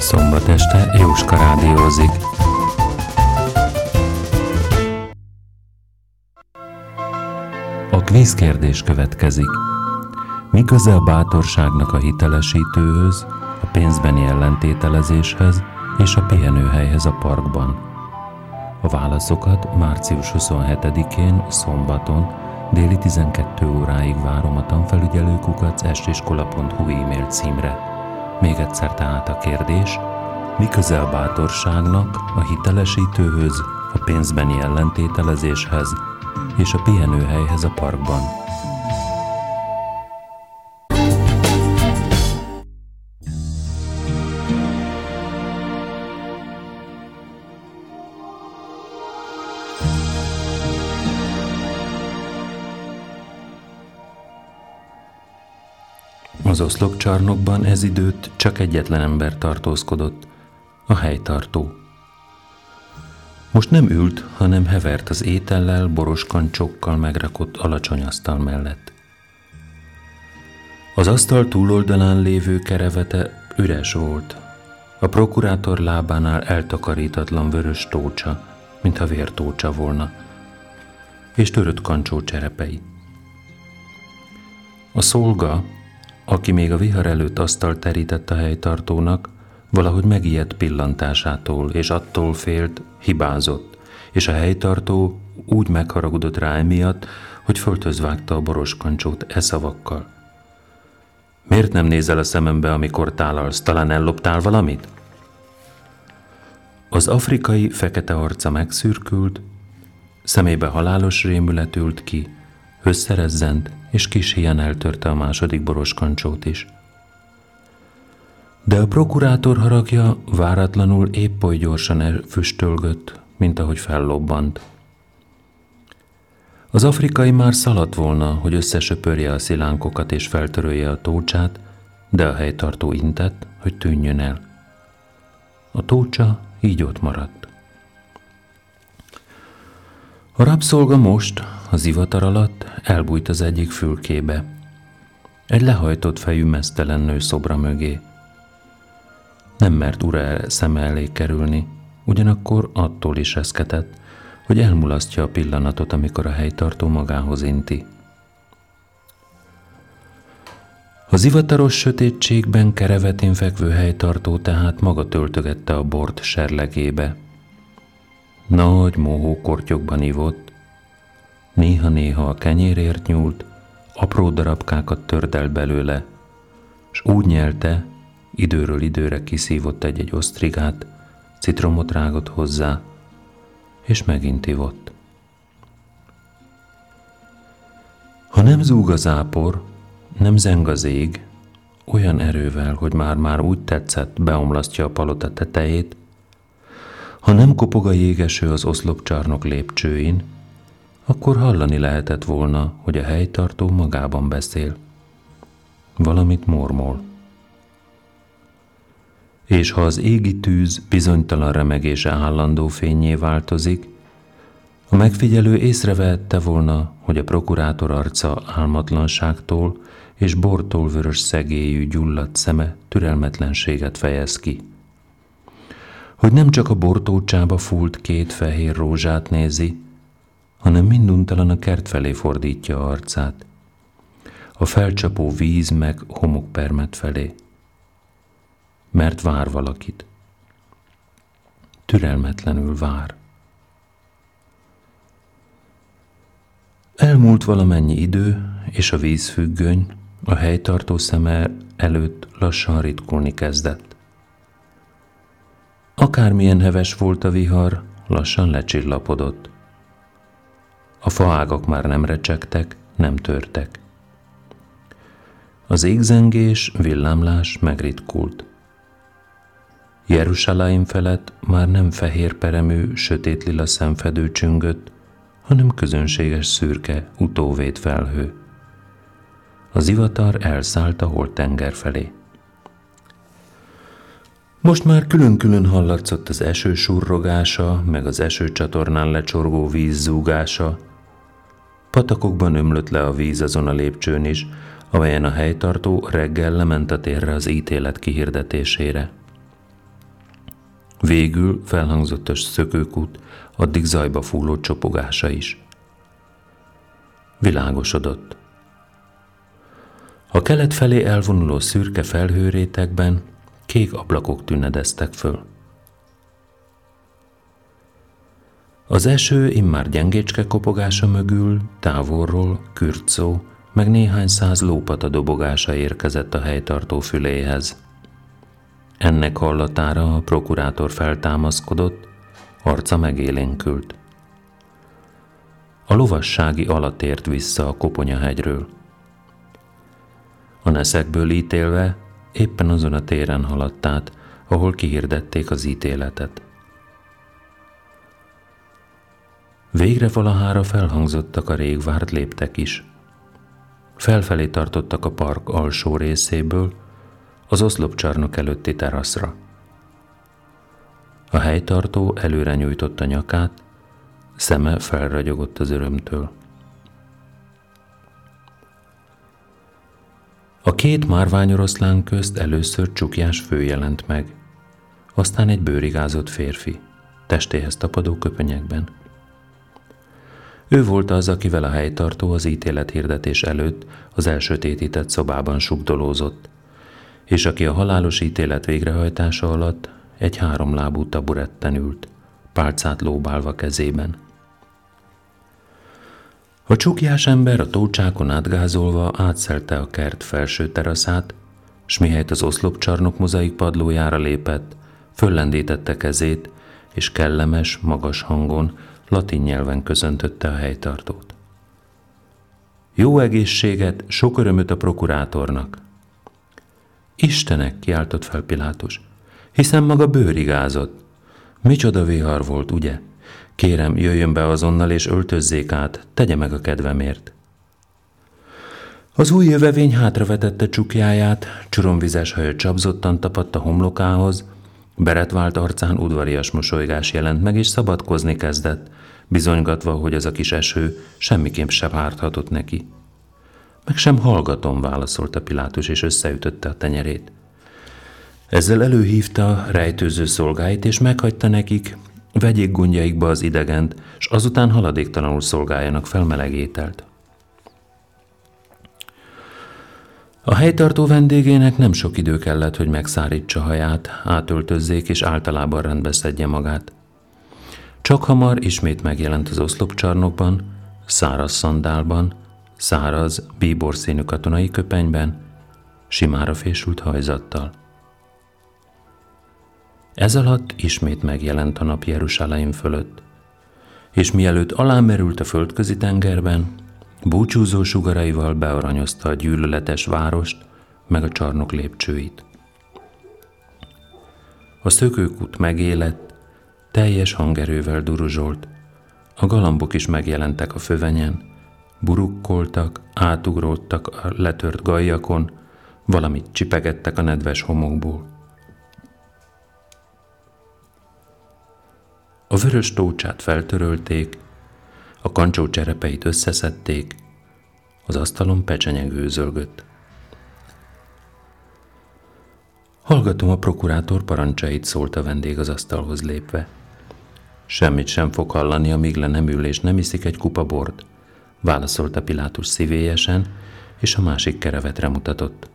Szombat este Jóska rádiózik. A kvízkérdés következik. Mi köze a bátorságnak a hitelesítőhöz, a pénzbeni ellentételezéshez és a pihenőhelyhez a parkban? A válaszokat március 27-én, szombaton, déli 12 óráig várom a tanfelügyelőkukac estiskola.hu e-mail címre. Még egyszer tehát a kérdés, mi köze a bátorságnak a hitelesítőhöz, a pénzbeni ellentételezéshez és a pihenőhelyhez a parkban? Az oszlopcsarnokban ez időt csak egyetlen ember tartózkodott, a helytartó. Most nem ült, hanem hevert az étellel, boros megrakott alacsony asztal mellett. Az asztal túloldalán lévő kerevete üres volt. A prokurátor lábánál eltakarítatlan vörös tócsa, mintha vértócsa volna, és törött kancsó cserepei. A szolga, aki még a vihar előtt asztal terített a helytartónak, valahogy megijedt pillantásától, és attól félt, hibázott, és a helytartó úgy megharagudott rá emiatt, hogy vágta a boros kancsót e szavakkal. Miért nem nézel a szemembe, amikor tálalsz? Talán elloptál valamit? Az afrikai fekete arca megszürkült, szemébe halálos rémület ült ki, összerezzent, és kis híján eltörte a második boros kancsót is. De a prokurátor haragja váratlanul épp oly gyorsan füstölgött, mint ahogy fellobbant. Az afrikai már szaladt volna, hogy összesöpörje a szilánkokat és feltörölje a tócsát, de a helytartó intett, hogy tűnjön el. A tócsa így ott maradt. A rabszolga most, a zivatar alatt elbújt az egyik fülkébe. Egy lehajtott fejű mesztelen nő szobra mögé. Nem mert ura szeme elé kerülni, ugyanakkor attól is eszketett, hogy elmulasztja a pillanatot, amikor a helytartó magához inti. A zivataros sötétségben kerevetén fekvő helytartó tehát maga töltögette a bort serlegébe. Nagy mohó kortyokban ivott, néha-néha a kenyérért nyúlt, apró darabkákat tördel belőle, s úgy nyelte, időről időre kiszívott egy-egy osztrigát, citromot rágott hozzá, és megint ivott. Ha nem zúg az ápor, nem zeng az ég, olyan erővel, hogy már-már úgy tetszett, beomlasztja a palota tetejét, ha nem kopog a jégeső az oszlopcsarnok lépcsőin, akkor hallani lehetett volna, hogy a helytartó magában beszél. Valamit mormol. És ha az égi tűz bizonytalan remegése állandó fényé változik, a megfigyelő észrevehette volna, hogy a prokurátor arca álmatlanságtól és bortól vörös szegélyű gyulladt szeme türelmetlenséget fejez ki. Hogy nem csak a bortócsába fúlt két fehér rózsát nézi, hanem minduntalan a kert felé fordítja arcát, a felcsapó víz meg homokpermet felé, mert vár valakit. Türelmetlenül vár. Elmúlt valamennyi idő, és a vízfüggöny a helytartó szeme előtt lassan ritkulni kezdett. Akármilyen heves volt a vihar, lassan lecsillapodott. A faágak már nem recsegtek, nem törtek. Az égzengés, villámlás megritkult. Jeruzsálem felett már nem fehér peremű, sötét lila szemfedő csüngött, hanem közönséges szürke, utóvét felhő. Az ivatar elszállt a holtenger felé. Most már külön-külön hallatszott az eső surrogása, meg az esőcsatornán lecsorgó víz zúgása, Patakokban ömlött le a víz azon a lépcsőn is, amelyen a helytartó reggel lement a térre az ítélet kihirdetésére. Végül felhangzott a szökőkút, addig zajba fúló csopogása is. Világosodott. A kelet felé elvonuló szürke felhőrétekben kék ablakok tünedeztek föl. Az eső immár gyengécske kopogása mögül, távolról, kürtszó, meg néhány száz lópata dobogása érkezett a helytartó füléhez. Ennek hallatára a prokurátor feltámaszkodott, arca megélénkült. A lovassági alatt ért vissza a koponyahegyről. A neszekből ítélve éppen azon a téren haladt át, ahol kihirdették az ítéletet. Végre valahára felhangzottak a rég várt léptek is. Felfelé tartottak a park alsó részéből, az oszlopcsarnok előtti teraszra. A helytartó előre nyújtotta nyakát, szeme felragyogott az örömtől. A két márványoroszlán közt először csukjás fő jelent meg, aztán egy bőrigázott férfi, testéhez tapadó köpenyekben. Ő volt az, akivel a helytartó az ítélethirdetés előtt az elsötétített szobában sugdolózott, és aki a halálos ítélet végrehajtása alatt egy háromlábú taburetten ült, pálcát lóbálva kezében. A csukjás ember a tócsákon átgázolva átszelte a kert felső teraszát, s mihelyt az oszlopcsarnok mozaik padlójára lépett, föllendítette kezét, és kellemes, magas hangon, latin nyelven köszöntötte a helytartót. Jó egészséget, sok örömöt a prokurátornak! Istenek, kiáltott fel Pilátus, hiszen maga bőrigázott. Micsoda vihar volt, ugye? Kérem, jöjjön be azonnal és öltözzék át, tegye meg a kedvemért. Az új jövevény hátravetette csukjáját, csuromvizes haja csapzottan tapadt a homlokához, beretvált arcán udvarias mosolygás jelent meg, és szabadkozni kezdett, bizonygatva, hogy az a kis eső semmiképp sem árthatott neki. Meg sem hallgatom, válaszolta Pilátus, és összeütötte a tenyerét. Ezzel előhívta rejtőző szolgáit, és meghagyta nekik, vegyék gondjaikba az idegent, és azután haladéktalanul szolgáljanak fel meleg. A helytartó vendégének nem sok idő kellett, hogy megszárítsa haját, átöltözzék és általában rendbe szedje magát. Csak hamar ismét megjelent az oszlopcsarnokban, száraz szandálban, száraz, bíbor színű katonai köpenyben, simára fésült hajzattal. Ez alatt ismét megjelent a nap Jeruzsálem fölött, és mielőtt alámerült a földközi tengerben, búcsúzó sugaraival bearanyozta a gyűlöletes várost, meg a csarnok lépcsőit. A szökőkút megélett, teljes hangerővel duruzsolt, a galambok is megjelentek a fövenyen, burukkoltak, átugródtak a letört gajjakon, valamit csipegettek a nedves homokból. A vörös tócsát feltörölték, a kancsó cserepeit összeszedték, az asztalon pecsenyeg őzölgött. Hallgatom a prokurátor parancsait, szólt a vendég az asztalhoz lépve. Semmit sem fog hallani, amíg le nem ül és nem iszik egy kupa bort válaszolta Pilátus szívélyesen, és a másik kerevetre mutatott.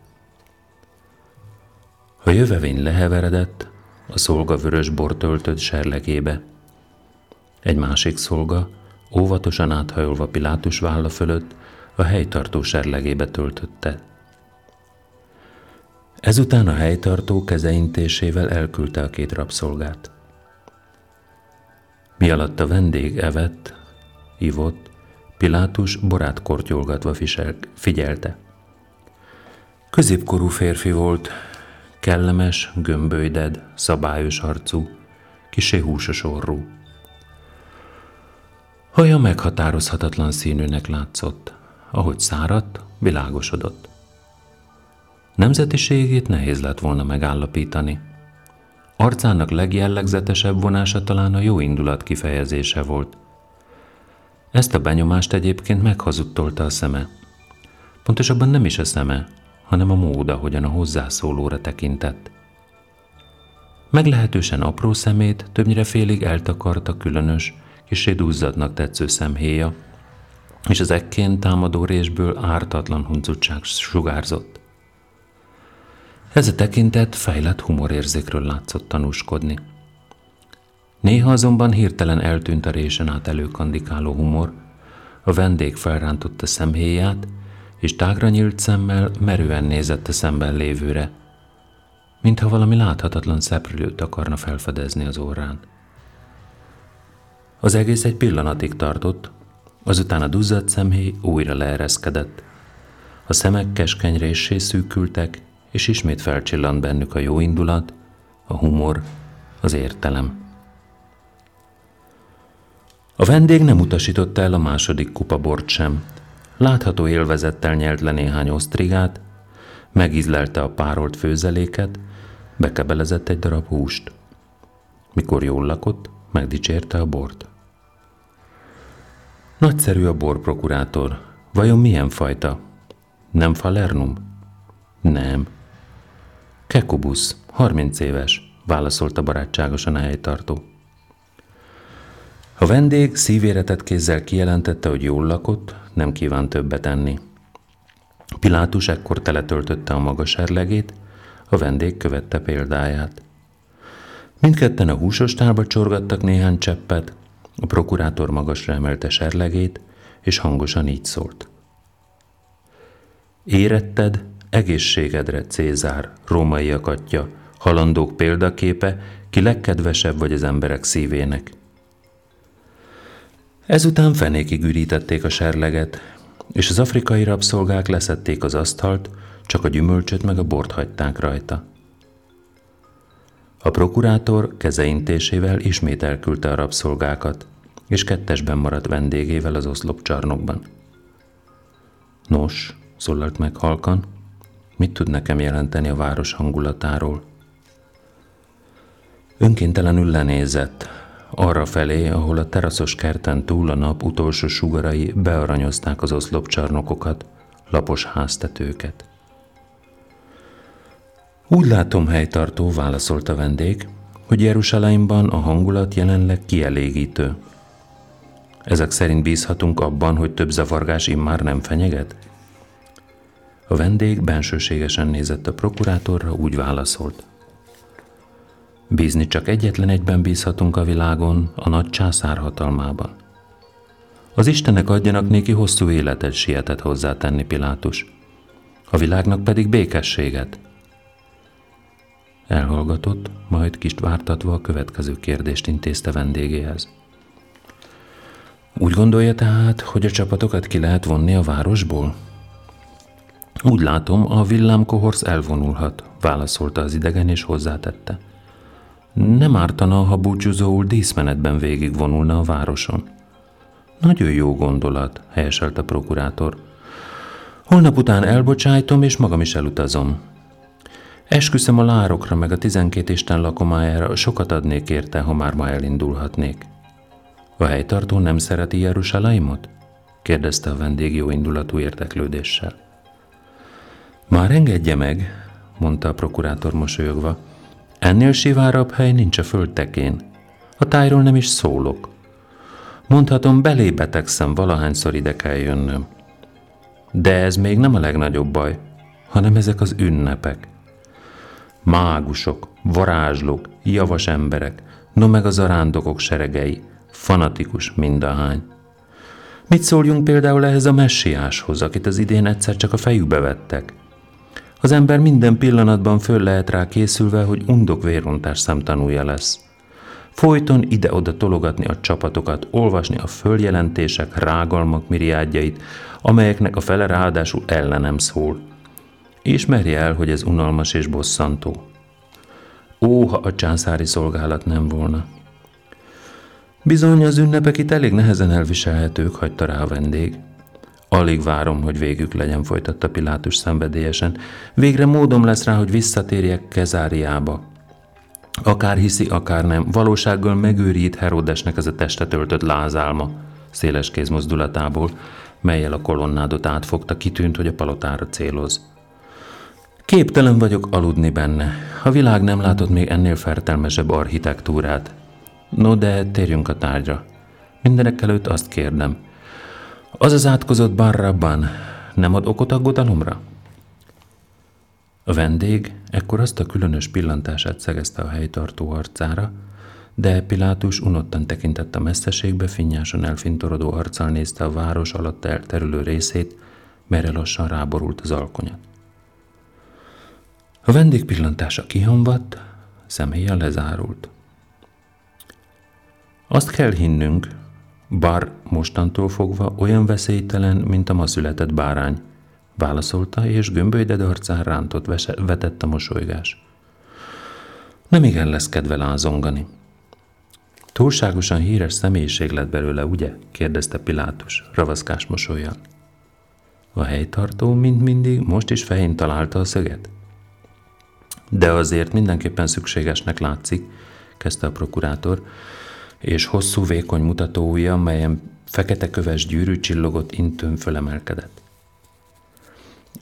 A jövevény leheveredett, a szolga vörös bort töltött serlegébe. Egy másik szolga, óvatosan áthajolva Pilátus válla fölött, a helytartó serlegébe töltötte. Ezután a helytartó kezeintésével elküldte a két rabszolgát. Mi alatt a vendég evett, ivott, Pilátus borát kortyolgatva figyelte. Középkorú férfi volt, kellemes, gömbölyded, szabályos arcú, kisé húsos orrú. Haja meghatározhatatlan színűnek látszott, ahogy száradt, világosodott. Nemzetiségét nehéz lett volna megállapítani. Arcának legjellegzetesebb vonása talán a jó indulat kifejezése volt – ezt a benyomást egyébként meghazudtolta a szeme. Pontosabban nem is a szeme, hanem a mód, ahogyan a hozzászólóra tekintett. Meglehetősen apró szemét többnyire félig eltakarta különös, kisé duzzadnak tetsző szemhéja, és az ekkén támadó résből ártatlan huncutság sugárzott. Ez a tekintet fejlett humorérzékről látszott tanúskodni. Néha azonban hirtelen eltűnt a résen át előkandikáló humor, a vendég felrántotta szemhéját, és tágra nyílt szemmel merően nézett a szemben lévőre, mintha valami láthatatlan szeprülőt akarna felfedezni az órán. Az egész egy pillanatig tartott, azután a duzzadt szemhéj újra leereszkedett. A szemek keskeny réssé szűkültek, és ismét felcsillant bennük a jó indulat, a humor, az értelem. A vendég nem utasította el a második kupa bort sem. Látható élvezettel nyelt le néhány osztrigát, megízlelte a párolt főzeléket, bekebelezett egy darab húst. Mikor jól lakott, megdicsérte a bort. Nagyszerű a borprokurátor. Vajon milyen fajta? Nem falernum? Nem. Kekubusz, 30 éves, válaszolta barátságosan a helytartó. A vendég szívéretett kézzel kijelentette, hogy jól lakott, nem kíván többet enni. Pilátus ekkor teletöltötte a magas serlegét, a vendég követte példáját. Mindketten a húsostálba csorgattak néhány cseppet, a prokurátor magasra emelte serlegét, és hangosan így szólt. Éretted, egészségedre, Cézár, római akatja, halandók példaképe, ki legkedvesebb vagy az emberek szívének. Ezután fenékig ürítették a serleget, és az afrikai rabszolgák leszették az asztalt, csak a gyümölcsöt meg a bort hagyták rajta. A prokurátor kezeintésével ismét elküldte a rabszolgákat, és kettesben maradt vendégével az oszlopcsarnokban. Nos, szólalt meg halkan, mit tud nekem jelenteni a város hangulatáról? Önkéntelenül lenézett, arra felé, ahol a teraszos kerten túl a nap utolsó sugarai bearanyozták az oszlopcsarnokokat, lapos háztetőket. Úgy látom, helytartó, válaszolta a vendég, hogy Jeruzsálemban a hangulat jelenleg kielégítő. Ezek szerint bízhatunk abban, hogy több zavargás immár nem fenyeget? A vendég bensőségesen nézett a prokurátorra, úgy válaszolt. Bízni csak egyetlen egyben bízhatunk a világon, a nagy császár hatalmában. Az Istenek adjanak néki hosszú életet, sietett hozzátenni Pilátus. A világnak pedig békességet. Elhallgatott, majd kist vártatva a következő kérdést intézte vendégéhez. Úgy gondolja tehát, hogy a csapatokat ki lehet vonni a városból? Úgy látom, a villámkohorsz elvonulhat, válaszolta az idegen és hozzátette. Nem ártana, ha búcsúzóul díszmenetben végigvonulna a városon. Nagyon jó gondolat, helyeselt a prokurátor. Holnap után elbocsájtom, és magam is elutazom. Esküszöm a lárokra, meg a tizenkét Isten lakomájára, sokat adnék érte, ha már ma elindulhatnék. A helytartó nem szereti Jeruzsálemot? kérdezte a vendég jó indulatú érdeklődéssel. Már engedje meg, mondta a prokurátor mosolyogva. Ennél sivárabb hely nincs a földtekén. A tájról nem is szólok. Mondhatom, belé betegszem, valahányszor ide kell jönnöm. De ez még nem a legnagyobb baj, hanem ezek az ünnepek. Mágusok, varázslók, javas emberek, no meg az arándokok seregei, fanatikus mindahány. Mit szóljunk például ehhez a messiáshoz, akit az idén egyszer csak a fejükbe vettek? Az ember minden pillanatban föl lehet rá készülve, hogy undok vérontás szemtanúja lesz. Folyton ide-oda tologatni a csapatokat, olvasni a följelentések, rágalmak miriádjait, amelyeknek a fele ráadásul ellenem szól. Ismerje el, hogy ez unalmas és bosszantó. Ó, ha a császári szolgálat nem volna. Bizony az ünnepek itt elég nehezen elviselhetők, hagyta rá a vendég. Alig várom, hogy végük legyen, folytatta Pilátus szenvedélyesen. Végre módom lesz rá, hogy visszatérjek Kezáriába. Akár hiszi, akár nem, valósággal megőrít Herodesnek ez a testet öltött lázálma, széles kézmozdulatából, melyel a kolonnádot átfogta, kitűnt, hogy a palotára céloz. Képtelen vagyok aludni benne. A világ nem látott még ennél fertelmesebb architektúrát. No, de térjünk a tárgyra. Mindenek előtt azt kérdem. Az az átkozott barrabban nem ad okot aggodalomra? A vendég ekkor azt a különös pillantását szegezte a helytartó arcára, de Pilátus unottan tekintett a messzeségbe, finnyáson elfintorodó arccal nézte a város alatt elterülő részét, merre lassan ráborult az alkonyat. A vendég pillantása kihamvadt, személyen lezárult. Azt kell hinnünk, bár mostantól fogva olyan veszélytelen, mint a ma született bárány, válaszolta, és gömbölyded arcán rántott vetett a mosolygás. Nem igen lesz kedve lázongani. Túlságosan híres személyiség lett belőle, ugye? kérdezte Pilátus, ravaszkás mosolyjal. A helytartó, mint mindig, most is fején találta a szöget. De azért mindenképpen szükségesnek látszik, kezdte a prokurátor, és hosszú vékony mutatója, melyen fekete köves gyűrű csillogott intőn fölemelkedett.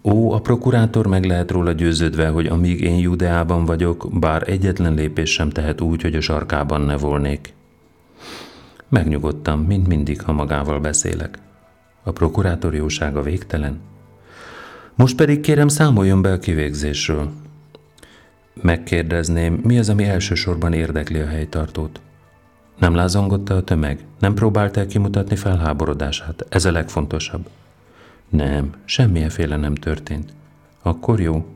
Ó, a prokurátor meg lehet róla győződve, hogy amíg én Judeában vagyok, bár egyetlen lépés sem tehet úgy, hogy a sarkában ne volnék. Megnyugodtam, mint mindig, ha magával beszélek. A prokurátor jósága végtelen. Most pedig kérem számoljon be a kivégzésről. Megkérdezném, mi az, ami elsősorban érdekli a helytartót? Nem lázongotta a tömeg? Nem próbált el kimutatni felháborodását? Ez a legfontosabb. Nem, semmilyenféle nem történt. Akkor jó.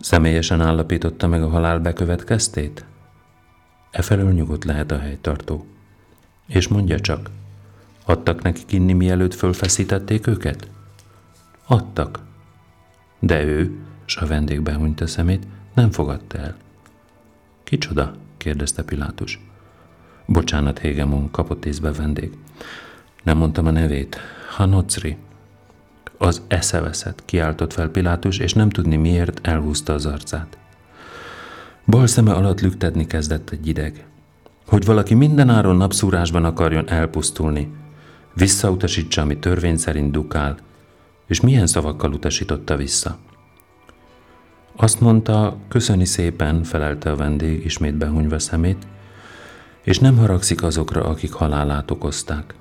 Személyesen állapította meg a halál bekövetkeztét? Efelől nyugodt lehet a helytartó. És mondja csak, adtak neki kinni, mielőtt fölfeszítették őket? Adtak. De ő, s a vendég behunyta szemét, nem fogadta el. Kicsoda? kérdezte Pilátus. Bocsánat, Hégemon, kapott észbe vendég. Nem mondtam a nevét. Hanocri. Az eszeveszett, kiáltott fel Pilátus, és nem tudni miért elhúzta az arcát. Bal szeme alatt lüktetni kezdett egy ideg. Hogy valaki mindenáron napszúrásban akarjon elpusztulni, visszautasítsa, ami törvény szerint dukál, és milyen szavakkal utasította vissza. Azt mondta, köszöni szépen, felelte a vendég, ismét behunyva szemét, és nem haragszik azokra, akik halálát okozták.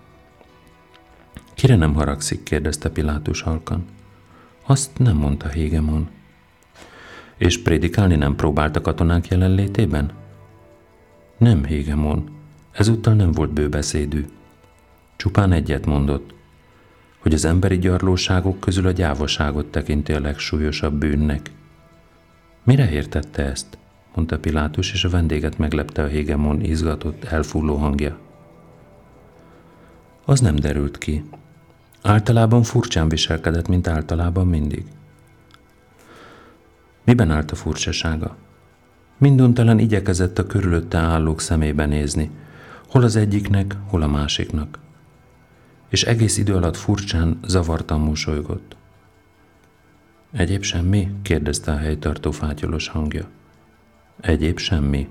Kire nem haragszik? kérdezte Pilátus halkan. Azt nem mondta Hégemon. És prédikálni nem próbált a katonák jelenlétében? Nem, Hégemon. Ezúttal nem volt bőbeszédű. Csupán egyet mondott, hogy az emberi gyarlóságok közül a gyávaságot tekinti a legsúlyosabb bűnnek. Mire értette ezt? mondta Pilátus, és a vendéget meglepte a Hégemon izgatott, elfulló hangja. Az nem derült ki. Általában furcsán viselkedett, mint általában mindig. Miben állt a furcsasága? Minduntalan igyekezett a körülötte állók szemébe nézni, hol az egyiknek, hol a másiknak. És egész idő alatt furcsán, zavartan mosolygott. Egyéb semmi? kérdezte a helytartó fátyolos hangja. Egyéb semmi.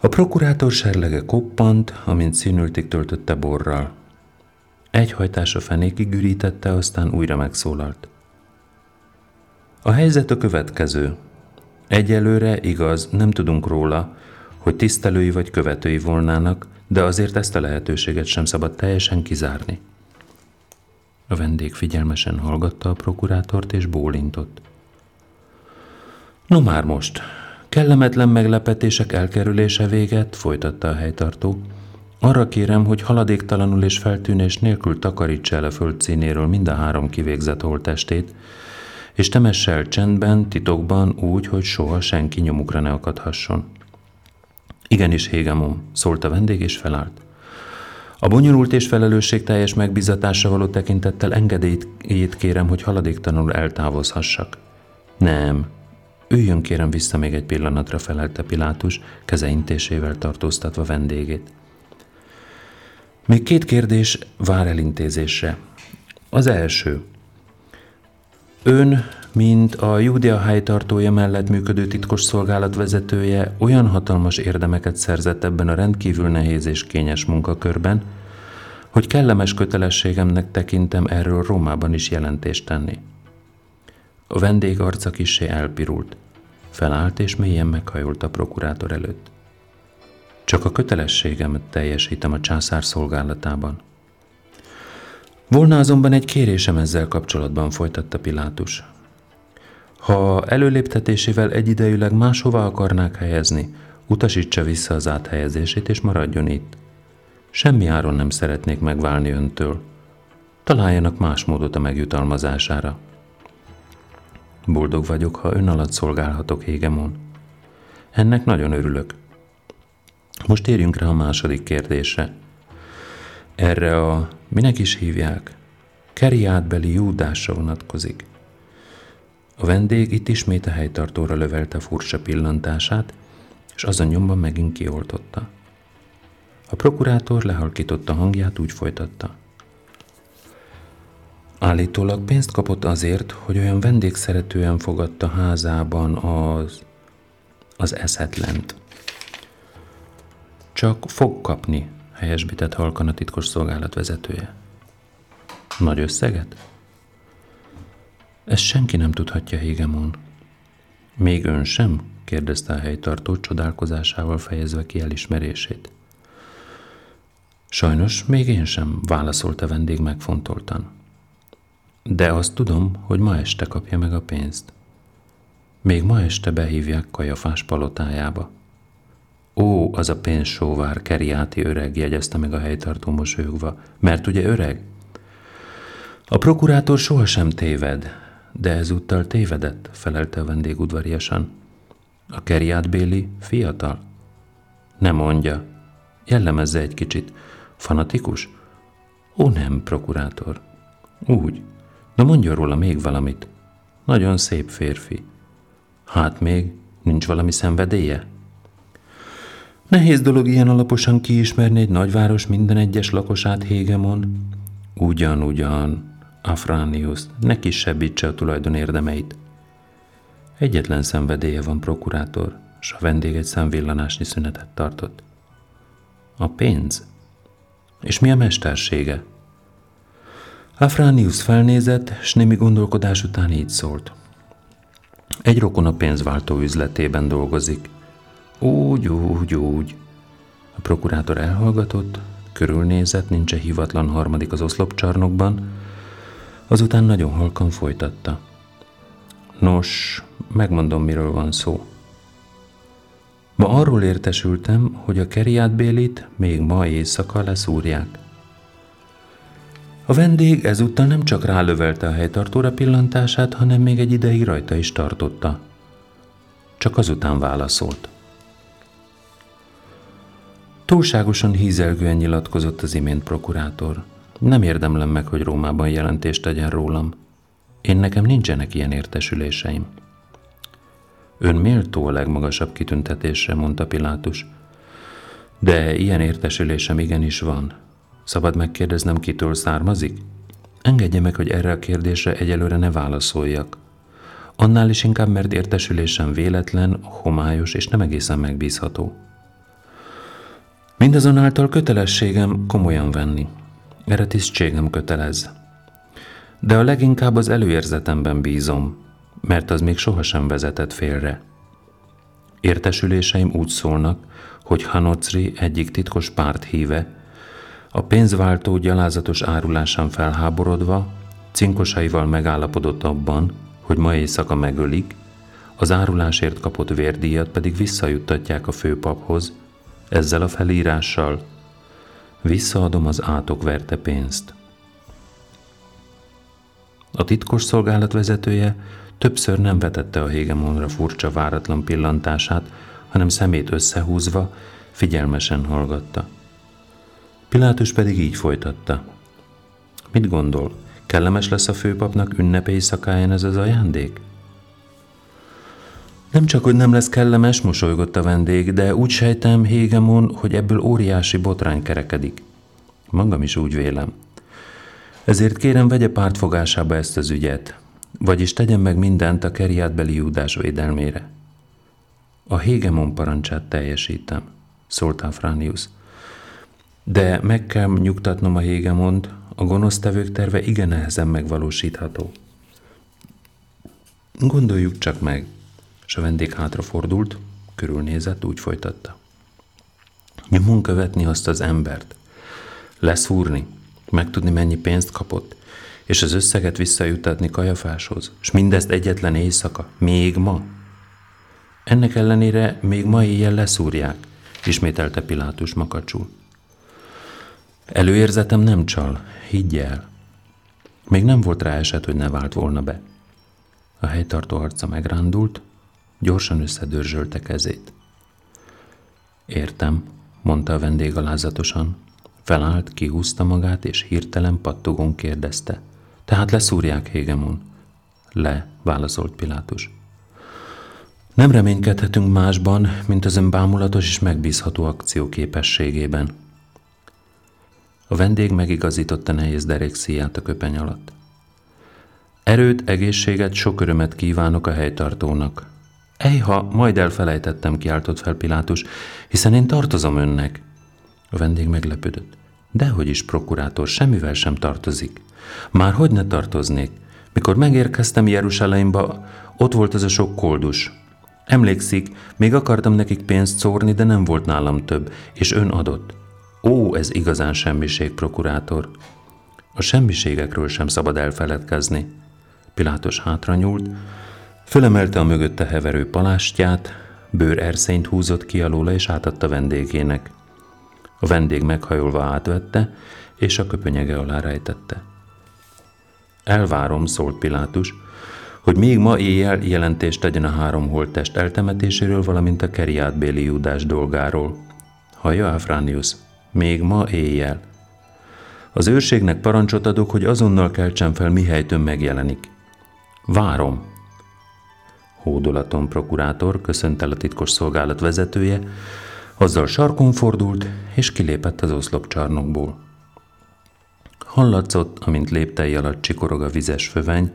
A prokurátor serlege koppant, amint színültig töltötte borral. Egy hajtása fenékig ürítette, aztán újra megszólalt. A helyzet a következő. Egyelőre igaz, nem tudunk róla, hogy tisztelői vagy követői volnának, de azért ezt a lehetőséget sem szabad teljesen kizárni. A vendég figyelmesen hallgatta a prokurátort és bólintott. No már most, kellemetlen meglepetések elkerülése véget, folytatta a helytartó. Arra kérem, hogy haladéktalanul és feltűnés nélkül takarítsa el a föld színéről mind a három kivégzett holtestét, és temesse el csendben, titokban, úgy, hogy soha senki nyomukra ne akadhasson. Igenis, Hégemon, szólt a vendég, és felállt. A bonyolult és felelősségteljes megbizatásra való tekintettel engedélyét kérem, hogy haladéktalanul eltávozhassak. Nem, Üljön kérem vissza még egy pillanatra, felelte Pilátus, keze intésével tartóztatva vendégét. Még két kérdés vár elintézésre. Az első. Ön, mint a Júdea helytartója mellett működő titkos szolgálat vezetője, olyan hatalmas érdemeket szerzett ebben a rendkívül nehéz és kényes munkakörben, hogy kellemes kötelességemnek tekintem erről Rómában is jelentést tenni. A vendég arca kissé elpirult. Felállt és mélyen meghajolt a prokurátor előtt. Csak a kötelességemet teljesítem a császár szolgálatában. Volna azonban egy kérésem ezzel kapcsolatban, folytatta Pilátus. Ha előléptetésével egyidejűleg máshova akarnák helyezni, utasítsa vissza az áthelyezését és maradjon itt. Semmi áron nem szeretnék megválni öntől. Találjanak más módot a megjutalmazására. Boldog vagyok, ha ön alatt szolgálhatok, Hégemon. Ennek nagyon örülök. Most térjünk rá a második kérdésre. Erre a, minek is hívják, keriátbeli júdásra vonatkozik. A vendég itt ismét a helytartóra lövelte furcsa pillantását, és azon nyomban megint kioltotta. A prokurátor lehalkította hangját, úgy folytatta. Állítólag pénzt kapott azért, hogy olyan vendégszeretően fogadta házában az, az eszetlent. Csak fog kapni, helyesbített halkan a titkos szolgálat vezetője. Nagy összeget? Ezt senki nem tudhatja, Hégemon. Még ön sem? kérdezte a helytartó csodálkozásával fejezve ki elismerését. Sajnos még én sem, válaszolta vendég megfontoltan. De azt tudom, hogy ma este kapja meg a pénzt. Még ma este behívják Kajafás palotájába. Ó, az a pénzsóvár, Keriáti öreg, jegyezte meg a helytartó mosolyogva. Mert ugye öreg? A prokurátor sohasem téved, de ezúttal tévedett, felelte a vendég udvariasan. A Keriát Béli fiatal? Nem mondja. Jellemezze egy kicsit. Fanatikus? Ó, nem, prokurátor. Úgy. Na mondja róla még valamit. Nagyon szép férfi. Hát még nincs valami szenvedélye? Nehéz dolog ilyen alaposan kiismerni egy nagyváros minden egyes lakosát Hégemon. Ugyan, ugyan, Afránius, ne kisebbítse a tulajdon érdemeit. Egyetlen szenvedélye van, prokurátor, s a vendég egy szemvillanásnyi szünetet tartott. A pénz? És mi a mestersége? Afránius felnézett, s némi gondolkodás után így szólt. Egy rokon a pénzváltó üzletében dolgozik. Úgy, úgy, úgy. A prokurátor elhallgatott, körülnézett, nincs-e hivatlan harmadik az oszlopcsarnokban, azután nagyon halkan folytatta. Nos, megmondom, miről van szó. Ma arról értesültem, hogy a Keriát Bélit még ma éjszaka leszúrják. A vendég ezúttal nem csak rálövelte a helytartóra pillantását, hanem még egy ideig rajta is tartotta. Csak azután válaszolt. Túlságosan hízelgően nyilatkozott az imént prokurátor. Nem érdemlem meg, hogy Rómában jelentést tegyen rólam. Én nekem nincsenek ilyen értesüléseim. Ön méltó a legmagasabb kitüntetésre, mondta Pilátus. De ilyen értesülésem igenis van. Szabad megkérdeznem, kitől származik? Engedje meg, hogy erre a kérdésre egyelőre ne válaszoljak. Annál is inkább, mert értesülésem véletlen, homályos és nem egészen megbízható. Mindazonáltal kötelességem komolyan venni. Erre tisztségem kötelez. De a leginkább az előérzetemben bízom, mert az még sohasem vezetett félre. Értesüléseim úgy szólnak, hogy Hanocri egyik titkos párt híve, a pénzváltó gyalázatos árulásán felháborodva, cinkosaival megállapodott abban, hogy ma éjszaka megölik, az árulásért kapott vérdíjat pedig visszajuttatják a főpaphoz, ezzel a felírással visszaadom az átok verte pénzt. A titkos szolgálat vezetője többször nem vetette a Hégemonra furcsa váratlan pillantását, hanem szemét összehúzva, figyelmesen hallgatta. Pilátus pedig így folytatta. Mit gondol, kellemes lesz a főpapnak ünnepély szakáján ez az ajándék? Nem csak, hogy nem lesz kellemes, mosolygott a vendég, de úgy sejtem, Hégemon, hogy ebből óriási botrány kerekedik. Magam is úgy vélem. Ezért kérem, vegye pártfogásába ezt az ügyet, vagyis tegyen meg mindent a keriátbeli júdás védelmére. A Hégemon parancsát teljesítem, szólt Afránius. De meg kell nyugtatnom a Hégemond, a gonosztevők terve igen nehezen megvalósítható. Gondoljuk csak meg, és a vendég hátrafordult, körülnézett, úgy folytatta. Nyomon követni azt az embert, leszúrni, megtudni mennyi pénzt kapott, és az összeget visszajutatni Kajafáshoz, és mindezt egyetlen éjszaka, még ma. Ennek ellenére még ma éjjel leszúrják, ismételte Pilátus makacsul. Előérzetem nem csal, higgy el. Még nem volt rá eset, hogy ne vált volna be. A helytartó arca megrándult, gyorsan összedörzsölte kezét. Értem, mondta a vendég alázatosan. Felállt, kihúzta magát, és hirtelen pattogón kérdezte. Tehát leszúrják Hégemon? Le, válaszolt Pilátus. Nem reménykedhetünk másban, mint az ön bámulatos és megbízható akció képességében. A vendég megigazította nehéz derékszíját a köpeny alatt. Erőt, egészséget, sok örömet kívánok a helytartónak. Ejha, majd elfelejtettem, kiáltott fel Pilátus, hiszen én tartozom önnek. A vendég meglepődött. Dehogy is, prokurátor, semmivel sem tartozik. Már hogy ne tartoznék? Mikor megérkeztem Jeruzsálemba, ott volt az a sok koldus. Emlékszik, még akartam nekik pénzt szórni, de nem volt nálam több, és ön adott. Ó, ez igazán semmiség, prokurátor. A semmiségekről sem szabad elfeledkezni. Pilátos hátra nyúlt, fölemelte a mögötte heverő palástját, bőr erszényt húzott ki alóla és átadta vendégének. A vendég meghajolva átvette, és a köpönyege alá rejtette. Elvárom, szólt Pilátus, hogy még ma éjjel jelentést tegyen a három holttest eltemetéséről, valamint a keriátbéli Júdás dolgáról. Hallja, Afránius? Még ma éjjel. Az őrségnek parancsot adok, hogy azonnal keltsen fel, mihelytön megjelenik. Várom. Hódolaton prokurátor köszönt a titkos szolgálat vezetője, azzal sarkon fordult, és kilépett az oszlopcsarnokból. Hallatszott, amint léptei alatt csikorog a vizes föveny,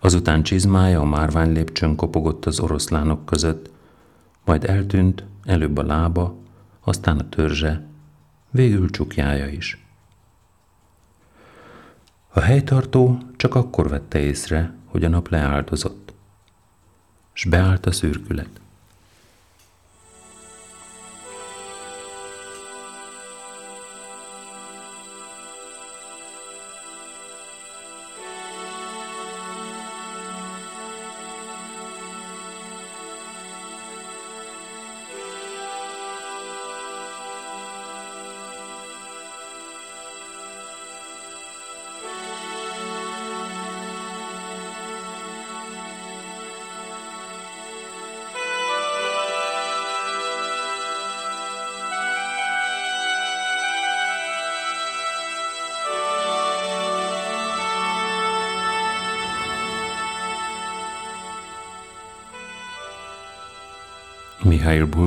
azután csizmája a márvány lépcsőn kopogott az oroszlánok között, majd eltűnt, előbb a lába, aztán a törzse, végül csukjája is. A helytartó csak akkor vette észre, hogy a nap leáldozott, s beállt a szürkület.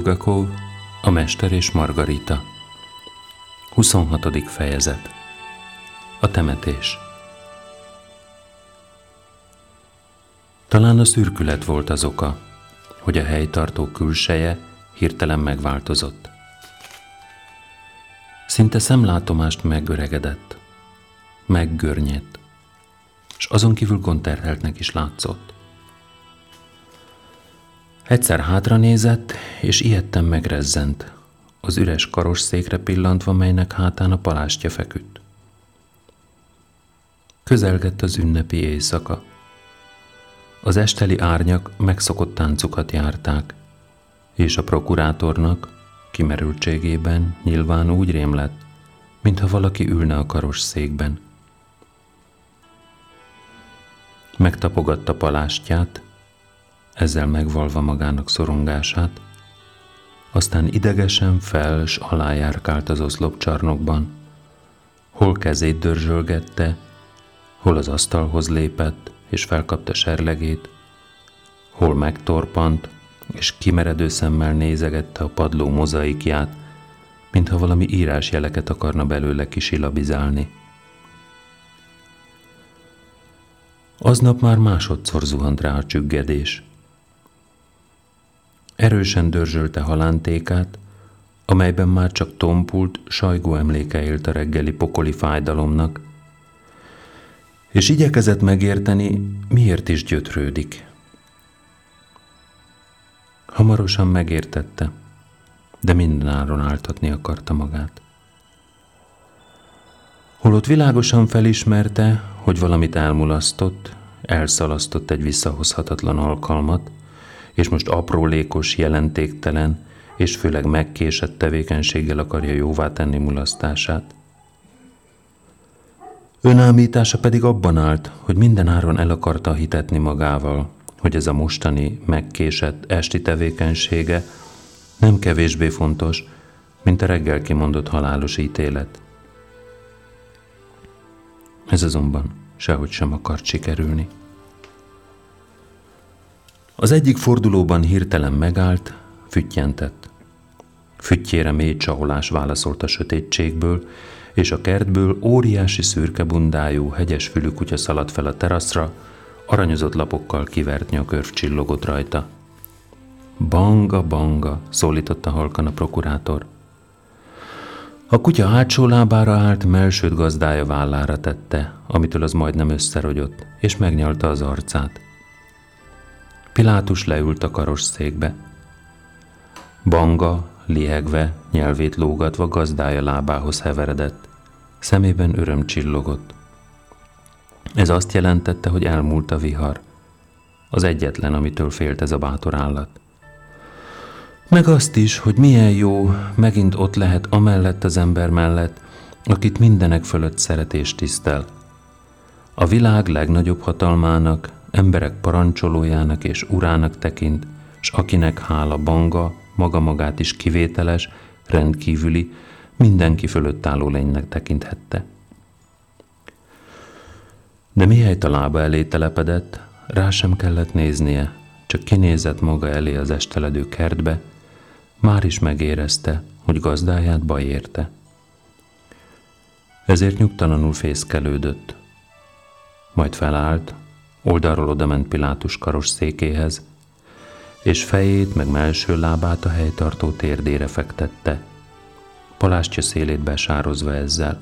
Bulgakov, A Mester és Margarita 26. fejezet A temetés Talán a szürkület volt az oka, hogy a helytartó külseje hirtelen megváltozott. Szinte szemlátomást megöregedett, meggörnyedt, és azon kívül gondterheltnek is látszott. Egyszer hátra nézett, és ilyetten megrezzent, az üres karosszékre pillantva, melynek hátán a palástja feküdt. Közelgett az ünnepi éjszaka. Az esteli árnyak megszokott táncukat járták, és a prokurátornak kimerültségében nyilván úgy rém lett, mintha valaki ülne a karos székben. Megtapogatta palástját, ezzel megvalva magának szorongását, aztán idegesen fel s alájárkált az oszlopcsarnokban, hol kezét dörzsölgette, hol az asztalhoz lépett és felkapta serlegét, hol megtorpant, és kimeredő szemmel nézegette a padló mozaikját, mintha valami írásjeleket akarna belőle kisilabizálni. Aznap már másodszor zuhant rá a csüggedés. Erősen dörzsölte halántékát, amelyben már csak tompult, sajgó emléke élt a reggeli pokoli fájdalomnak, és igyekezett megérteni, miért is gyötrődik. Hamarosan megértette, de mindenáron áltatni akarta magát. Holott világosan felismerte, hogy valamit elmulasztott, elszalasztott egy visszahozhatatlan alkalmat, és most aprólékos, jelentéktelen és főleg megkésett tevékenységgel akarja jóvá tenni mulasztását. Önállítása pedig abban állt, hogy mindenáron el akarta hitetni magával, hogy ez a mostani, megkésett esti tevékenysége nem kevésbé fontos, mint a reggel kimondott halálos ítélet. Ez azonban sehogy sem akart sikerülni. Az egyik fordulóban hirtelen megállt, füttyentett. Füttyére mély csaholás válaszolt a sötétségből, és a kertből óriási szürke bundájú, hegyes fülű kutya szaladt fel a teraszra, aranyozott lapokkal kivert nyakörv csillogott rajta. Banga, banga, szólította halkan a prokurátor. A kutya hátsó lábára állt, melsőt gazdája vállára tette, amitől az majdnem összerogyott, és megnyalta az arcát. Pilátus leült a karos székbe. Banga, lihegve, nyelvét lógatva gazdája lábához heveredett. Szemében öröm csillogott. Ez azt jelentette, hogy elmúlt a vihar. Az egyetlen, amitől félt ez a bátor állat. Meg azt is, hogy milyen jó, megint ott lehet amellett az ember mellett, akit mindenek fölött szeretés tisztel. A világ legnagyobb hatalmának, emberek parancsolójának és urának tekint, s akinek hála banga, maga magát is kivételes, rendkívüli, mindenki fölött álló lénynek tekinthette. De mihelyt a lába elé telepedett, rá sem kellett néznie, csak kinézett maga elé az esteledő kertbe, már is megérezte, hogy gazdáját baj érte. Ezért nyugtalanul fészkelődött. Majd felállt, oldalról odament Pilátus karos székéhez, és fejét meg melső lábát a helytartó térdére fektette, palástja szélét besározva ezzel.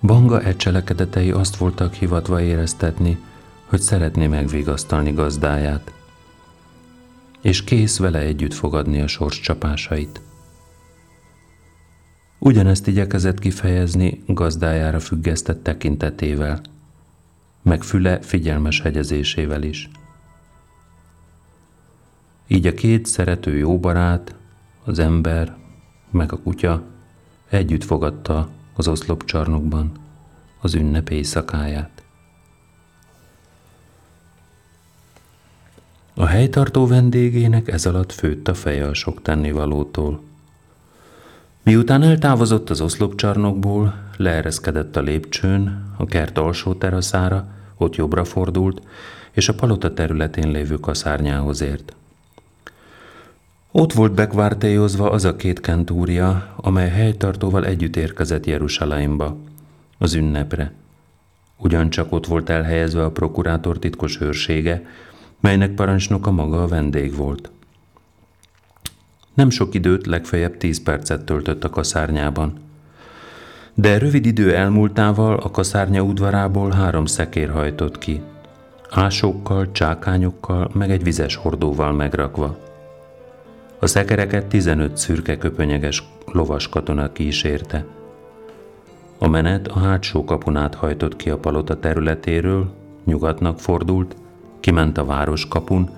Banga e cselekedetei azt voltak hivatva éreztetni, hogy szeretné megvigasztalni gazdáját, és kész vele együtt fogadni a sors csapásait. Ugyanezt igyekezett kifejezni gazdájára függesztett tekintetével, meg füle figyelmes hegyezésével is. Így a két szerető jó barát, az ember, meg a kutya együtt fogadta az oszlopcsarnokban az ünnep éjszakáját. A helytartó vendégének ez alatt főtt a feje a sok tennivalótól. Miután eltávozott az oszlopcsarnokból, leereszkedett a lépcsőn, a kert alsó teraszára, ott jobbra fordult, és a palota területén lévő kaszárnyához ért. Ott volt bekvártélyozva az a két kentúria, amely helytartóval együtt érkezett Jeruzsálemba, az ünnepre. Ugyancsak ott volt elhelyezve a prokurátor titkos őrsége, melynek parancsnoka maga a vendég volt. Nem sok időt, legfeljebb tíz percet töltött a kaszárnyában. De rövid idő elmúltával a kaszárnya udvarából három szekér hajtott ki. Ásókkal, csákányokkal, meg egy vizes hordóval megrakva. A szekereket 15 szürke köpönyeges lovas katona kísérte. A menet a hátsó kapunát hajtott ki a palota területéről, nyugatnak fordult, kiment a városkapun,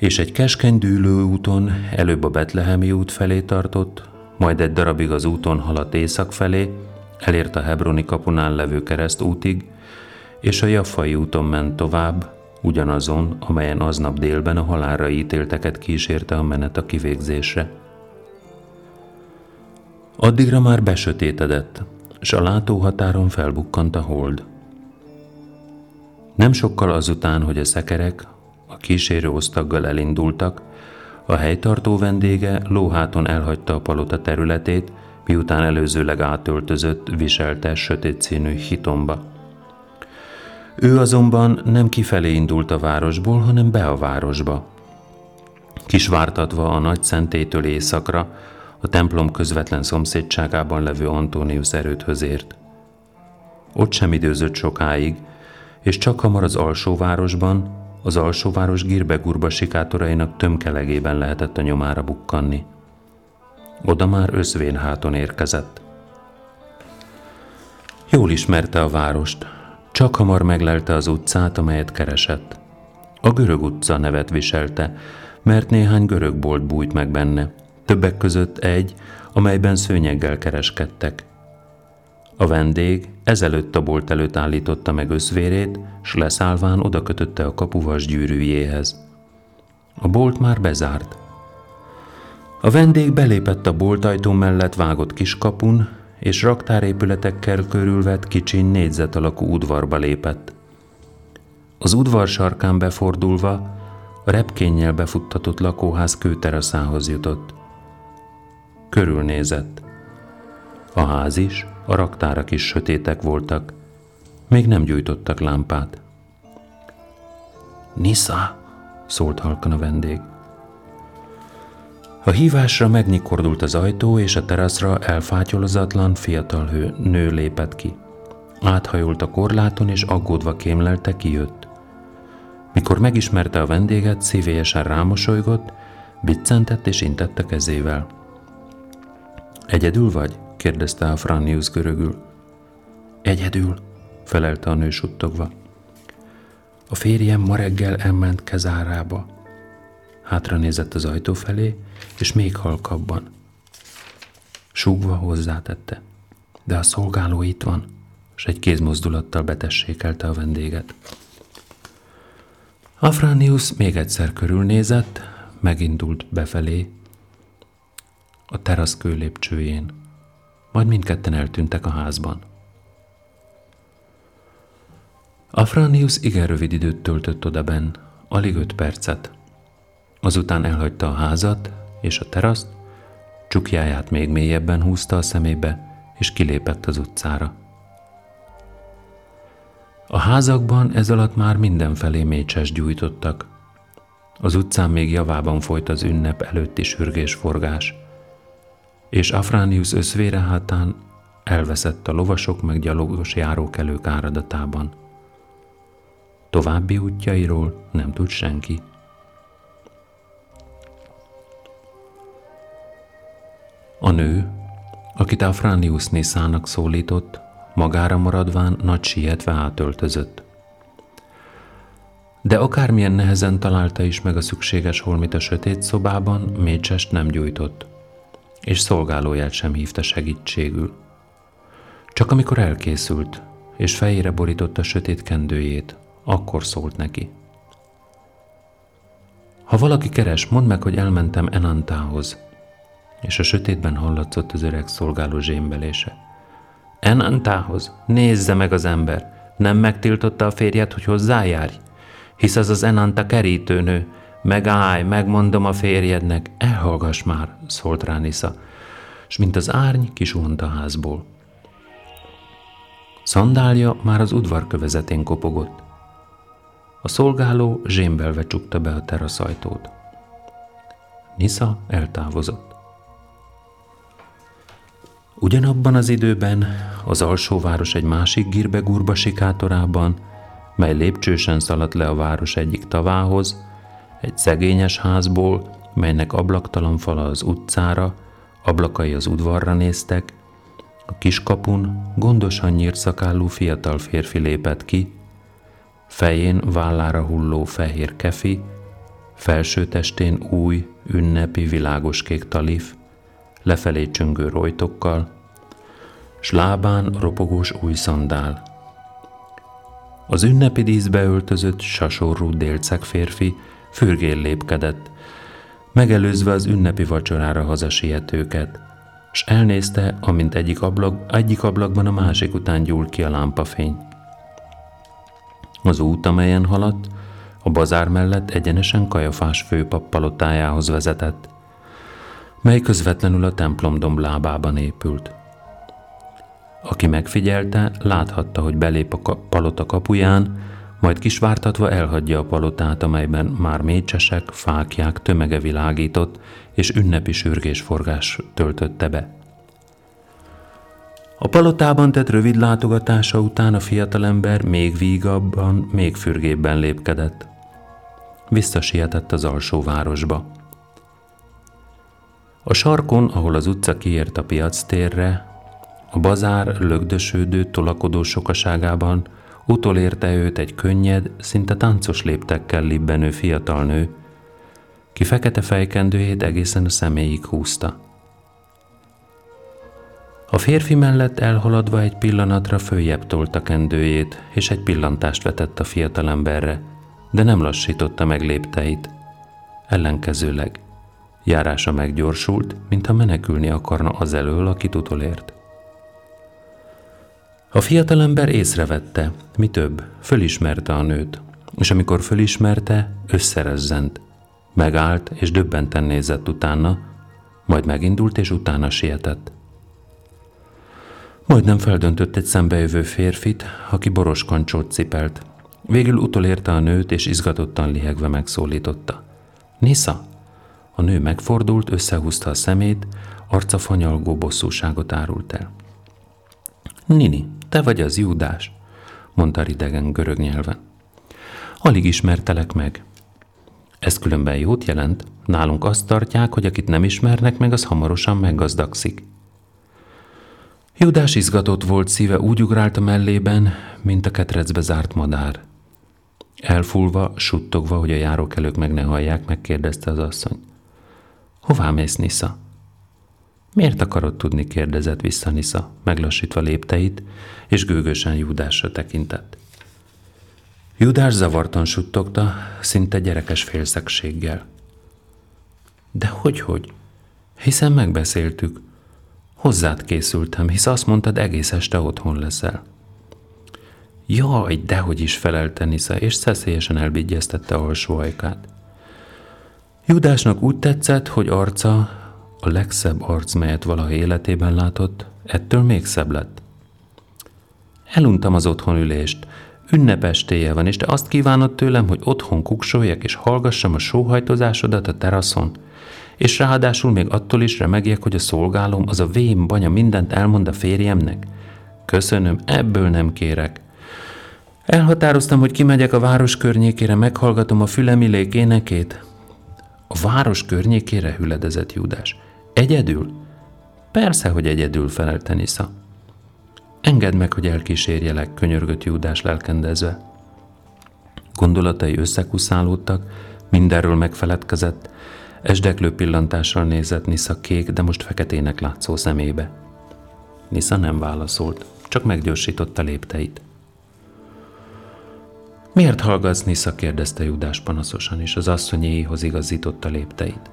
és egy keskeny dűlő úton előbb a Betlehemi út felé tartott, majd egy darabig az úton haladt észak felé, elért a Hebroni kapunál levő keresztútig, és a Jaffai úton ment tovább, ugyanazon, amelyen aznap délben a halálra ítélteket kísérte a menet a kivégzésre. Addigra már besötétedett, s a látóhatáron felbukkant a hold. Nem sokkal azután, hogy a szekerek a kísérő osztaggal elindultak, a helytartó vendége lóháton elhagyta a palota területét, miután előzőleg átöltözött, viselte sötét színű hitomba. Ő azonban nem kifelé indult a városból, hanem be a városba. kisvártatva a nagy szentétől északra, a templom közvetlen szomszédságában levő Antonius erődhöz ért. Ott sem időzött sokáig, és csak hamar az alsóvárosban, az alsóváros gírbe-gurba sikátorainak tömkelegében lehetett a nyomára bukkanni. Oda már összvén háton érkezett. Jól ismerte a várost, csak hamar meglelte az utcát, amelyet keresett. A görög utca nevet viselte, mert néhány görög bolt bújt meg benne, többek között egy, amelyben szőnyeggel kereskedtek. A vendég ezelőtt a bolt előtt állította meg összvérét, s leszállván oda kötötte a kapuvas gyűrűjéhez. A bolt már bezárt. A vendég belépett a boltajtó mellett vágott kiskapun, és raktárépületekkel körülvett kicsin négyzet alakú udvarba lépett. Az udvar sarkán befordulva a repkénnyel befuttatott lakóház kőteraszához jutott. Körülnézett. A ház is, a raktárak is sötétek voltak, még nem gyújtottak lámpát. Nisza, szólt halkan a vendég. A hívásra megnyikordult az ajtó, és a teraszra elfátyolozatlan fiatal hő, nő lépett ki. Áthajolt a korláton, és aggódva kémlelte, kijött. Mikor megismerte a vendéget, szívélyesen rámosolygott, biccentett és intette kezével. Egyedül vagy? Kérdezte a Frannius görögül. Egyedül, felelte a nő suttogva. A férjem ma reggel elment kezárába. Hátra nézett az ajtó felé, és még halkabban. Súgva hozzátette. De a szolgáló itt van, és egy kézmozdulattal betessékelte a vendéget. Afranius még egyszer körülnézett, megindult befelé, a terasz kőlépcsőjén, majd mindketten eltűntek a házban. Afranius igen rövid időt töltött odaben, alig öt percet. Azután elhagyta a házat és a teraszt, csukjáját még mélyebben húzta a szemébe, és kilépett az utcára. A házakban ez alatt már mindenfelé mécses gyújtottak. Az utcán még javában folyt az ünnep előtti sürgésforgás, és Afránius összvére hátán elveszett a lovasok meg gyalogos járókelők áradatában. További útjairól nem tud senki. A nő, akit Afránius Niszának szólított, magára maradván nagy sietve átöltözött. De akármilyen nehezen találta is meg a szükséges holmit a sötét szobában, Mécsest nem gyújtott, és szolgálóját sem hívta segítségül. Csak amikor elkészült, és fejére borította sötét kendőjét, akkor szólt neki. Ha valaki keres, mondd meg, hogy elmentem Enantához, és a sötétben hallatszott az öreg szolgáló zsémbelése. Enantához, nézze meg az ember, nem megtiltotta a férjet, hogy hozzájárj? Hisz az az Enanta kerítőnő, megállj, megmondom a férjednek, elhallgass már, szólt rá Nisza, s mint az árny kisuhant a házból. Szandálja már az udvar kövezetén kopogott. A szolgáló zsémbelve csukta be a teraszajtót. Nisza eltávozott. Ugyanabban az időben az alsóváros egy másik gírbe-gurba sikátorában, mely lépcsősen szaladt le a város egyik tavához, egy szegényes házból, melynek ablaktalan fala az utcára, ablakai az udvarra néztek, a kiskapun gondosan nyírt szakállú fiatal férfi lépett ki, fején vállára hulló fehér kefi, felső testén új, ünnepi világos kék talif, lefelé csöngő rojtokkal, s lábán ropogós új szandál. Az ünnepi díszbe öltözött, sasorú délceg férfi fürgén lépkedett, megelőzve az ünnepi vacsorára hazasietőket, s elnézte, amint egyik, ablak, egyik ablakban a másik után gyúl ki a lámpafény. Az út, amelyen haladt, a bazár mellett egyenesen Kajafás főpap palotájához vezetett, mely közvetlenül a templom lábában épült. Aki megfigyelte, láthatta, hogy belép a palota kapuján, majd kisvártatva elhagyja a palotát, amelyben már mécsesek, fákják tömege világított, és ünnepi sürgésforgás töltötte be. A palotában tett rövid látogatása után a fiatalember még vígabban, még fürgébben lépkedett. Visszasietett az alsó városba. A sarkon, ahol az utca kiért a piac térre, a bazár lögdösődő, tolakodó sokaságában utolérte őt egy könnyed, szinte táncos léptekkel libbenő fiatal nő, ki fekete fejkendőjét egészen a személyig húzta. A férfi mellett elhaladva egy pillanatra följebb tolta kendőjét, és egy pillantást vetett a fiatalemberre, de nem lassította meg lépteit. Ellenkezőleg, járása meggyorsult, mintha menekülni akarna az elől, akit utolért. A fiatalember észrevette, mi több, fölismerte a nőt, és amikor fölismerte, összerezzent. Megállt és döbbenten nézett utána, majd megindult és utána sietett. Majdnem feldöntött egy szembejövő férfit, aki boros kancsót cipelt. Végül utolérte a nőt, és izgatottan lihegve megszólította. Nisza! A nő megfordult, összehúzta a szemét, arca fanyalgó bosszúságot árult el. Nini, te vagy az Júdás, mondta ridegen görög nyelven. Alig ismertelek meg. Ez különben jót jelent. Nálunk azt tartják, hogy akit nem ismernek meg, az hamarosan meggazdagszik. Judás izgatott volt, szíve úgy ugrált a mellében, mint a ketrecbe zárt madár. Elfulva, suttogva, hogy a járókelők meg ne hallják, megkérdezte az asszony. Hová mész, Nisza? Miért akarod tudni, kérdezett vissza Nisza, meglassítva lépteit, és gőgösen Júdásra tekintett. Judás zavartan suttogta, szinte gyerekes félszegséggel. De hogy-hogy? Hiszen megbeszéltük. Hozzád készültem, hisz azt mondtad, egész este otthon leszel. Jaj, dehogy is felelte Nisza, és szeszélyesen elbigyeztette alsó ajkát. Judásnak úgy tetszett, hogy arca, a legszebb arc, melyet valaha életében látott, ettől még szebb lett. Eluntam az otthonülést, ünnepestéje van, és te azt kívánod tőlem, hogy otthon kuksoljak és hallgassam a sóhajtozásodat a teraszon, és ráadásul még attól is remegjek, hogy a szolgálom, az a vém banya mindent elmond a férjemnek. Köszönöm, ebből nem kérek. Elhatároztam, hogy kimegyek a város környékére, meghallgatom a fülemilék énekét. A város környékére hüledezett Júdás. Egyedül? Persze, hogy egyedül felelte Nisza. Engedd meg, hogy elkísérjelek, könyörgött Júdás lelkendezve. Gondolatai összekuszálódtak, mindenről megfeledkezett, esdeklő pillantással nézett Nisza kék, de most feketének látszó szemébe. Nisza nem válaszolt, csak meggyorsította lépteit. Miért hallgatsz, Nisza? kérdezte Judás panaszosan, és az asszonyéhoz igazította lépteit.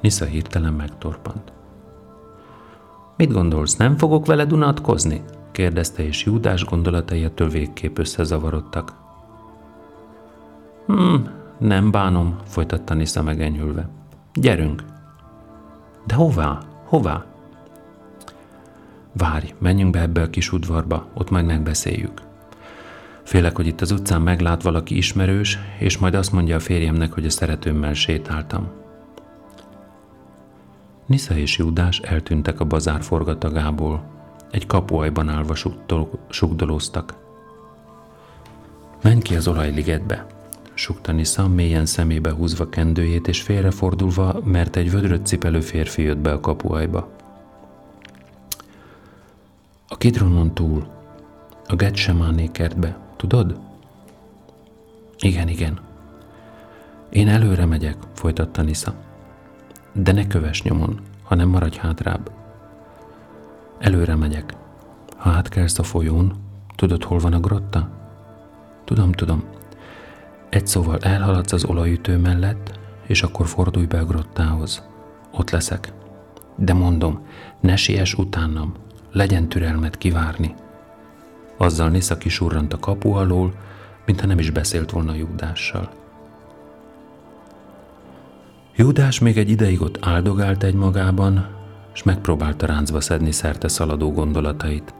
Nisza hirtelen megtorpant. Mit gondolsz, nem fogok veled unatkozni? kérdezte, és Júdás gondolatai ettől végképp összezavarodtak. Hmm, nem bánom, folytatta Nisza megenyhülve. Gyerünk! De hová? Hová? Várj, menjünk be ebbe a kis udvarba, ott majd megbeszéljük. Félek, hogy itt az utcán meglát valaki ismerős, és majd azt mondja a férjemnek, hogy a szeretőmmel sétáltam. Nisza és Júdás eltűntek a bazár forgatagából. Egy kapuajban állva sugdolóztak. Menj ki az olajligetbe, sukta Nisza, mélyen szemébe húzva kendőjét, és félrefordulva, mert egy vödröt cipelő férfi jött be a kapuajba. A kidronon túl, a Getsemané kertbe, tudod? Igen, igen. Én előre megyek, folytatta Nisza. De ne kövess nyomon, hanem maradj hátrább. Előre megyek. Ha átkelsz a folyón, tudod, hol van a grotta? Tudom, tudom. Egy szóval elhaladsz az olajütő mellett, és akkor fordulj be a grottához. Ott leszek. De mondom, ne siess utánam, legyen türelmet kivárni. Azzal Nisza kisurrant a kapu alól, mintha nem is beszélt volna Júdással. Júdás még egy ideig ott áldogált egy magában, és megpróbálta ráncba szedni szerte szaladó gondolatait.